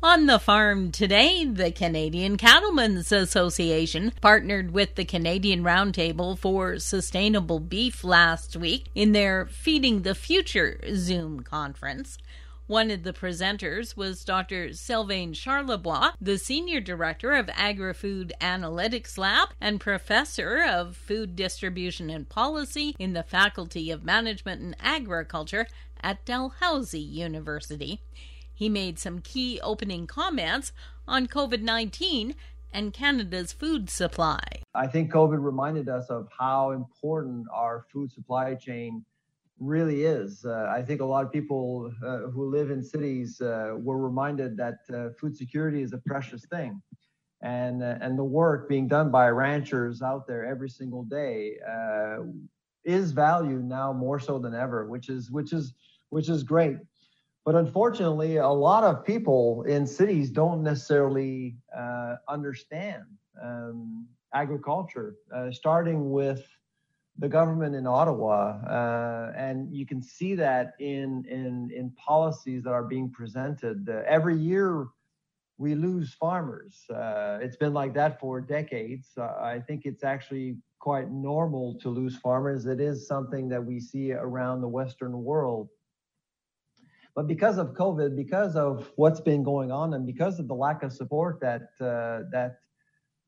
On the farm today, the Canadian Cattlemen's Association partnered with the Canadian Roundtable for Sustainable Beef last week in their Feeding the Future Zoom conference. One of the presenters was Dr. Sylvain Charlebois, the Senior Director of Agri Food Analytics Lab and Professor of Food Distribution and Policy in the Faculty of Management and Agriculture at Dalhousie University. He made some key opening comments on COVID 19 and Canada's food supply. I think COVID reminded us of how important our food supply chain really is. Uh, I think a lot of people uh, who live in cities uh, were reminded that uh, food security is a precious thing. And, uh, and the work being done by ranchers out there every single day uh, is valued now more so than ever, which is, which is, which is great. But unfortunately, a lot of people in cities don't necessarily uh, understand um, agriculture, uh, starting with the government in Ottawa. Uh, and you can see that in, in, in policies that are being presented. Uh, every year, we lose farmers. Uh, it's been like that for decades. I think it's actually quite normal to lose farmers. It is something that we see around the Western world. But because of COVID, because of what's been going on, and because of the lack of support that uh, that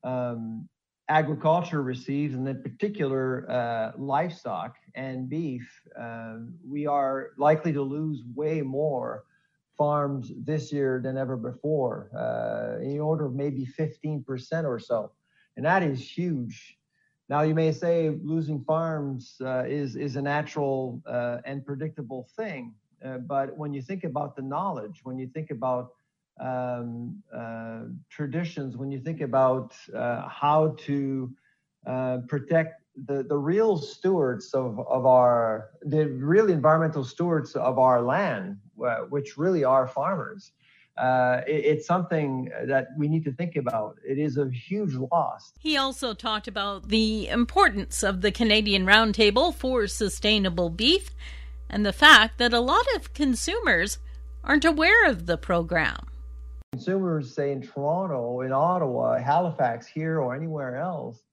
um, agriculture receives, and in particular uh, livestock and beef, uh, we are likely to lose way more farms this year than ever before, uh, in order of maybe 15% or so, and that is huge. Now you may say losing farms uh, is is a natural uh, and predictable thing, uh, but when you think about the knowledge, when you think about um, uh, traditions, when you think about uh, how to uh, protect the, the real stewards of, of our, the real environmental stewards of our land, which really are farmers, uh, it, it's something that we need to think about. It is a huge loss. He also talked about the importance of the Canadian Roundtable for sustainable beef and the fact that a lot of consumers aren't aware of the program. Consumers, say in Toronto, in Ottawa, Halifax, here, or anywhere else,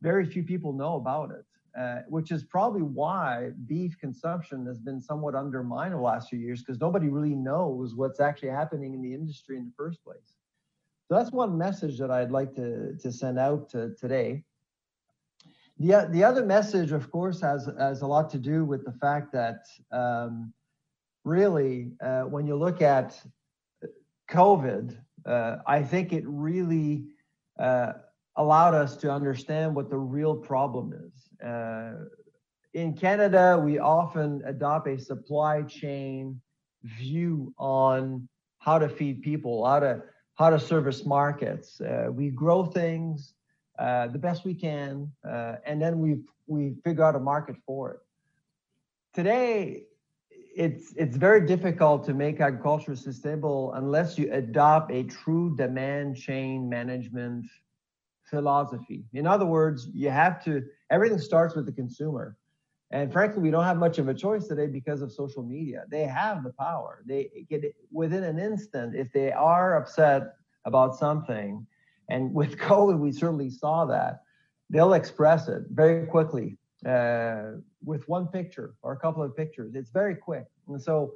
very few people know about it. Uh, which is probably why beef consumption has been somewhat undermined the last few years because nobody really knows what's actually happening in the industry in the first place. So that's one message that I'd like to, to send out to, today. The, the other message, of course, has, has a lot to do with the fact that um, really, uh, when you look at COVID, uh, I think it really uh, allowed us to understand what the real problem is. Uh, in Canada, we often adopt a supply chain view on how to feed people, how to how to service markets. Uh, we grow things, uh, the best we can, uh, and then we we figure out a market for it. Today, it's it's very difficult to make agriculture sustainable unless you adopt a true demand chain management philosophy. In other words, you have to everything starts with the consumer. And frankly, we don't have much of a choice today because of social media. They have the power. They get it within an instant if they are upset about something, and with COVID, we certainly saw that. They'll express it very quickly uh, with one picture or a couple of pictures. It's very quick. And so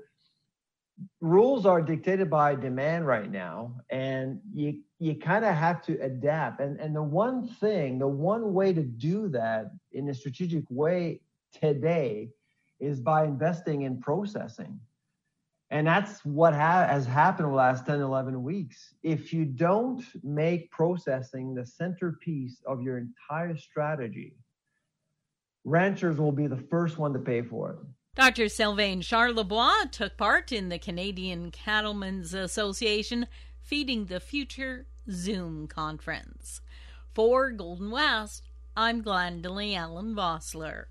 rules are dictated by demand right now, and you you kind of have to adapt. And and the one thing, the one way to do that in a strategic way today is by investing in processing. And that's what ha- has happened the last 10, 11 weeks. If you don't make processing the centerpiece of your entire strategy, ranchers will be the first one to pay for it. Dr. Sylvain Charlebois took part in the Canadian Cattlemen's Association Feeding the Future Zoom conference. For Golden West, I'm Glendalee Allen Vossler.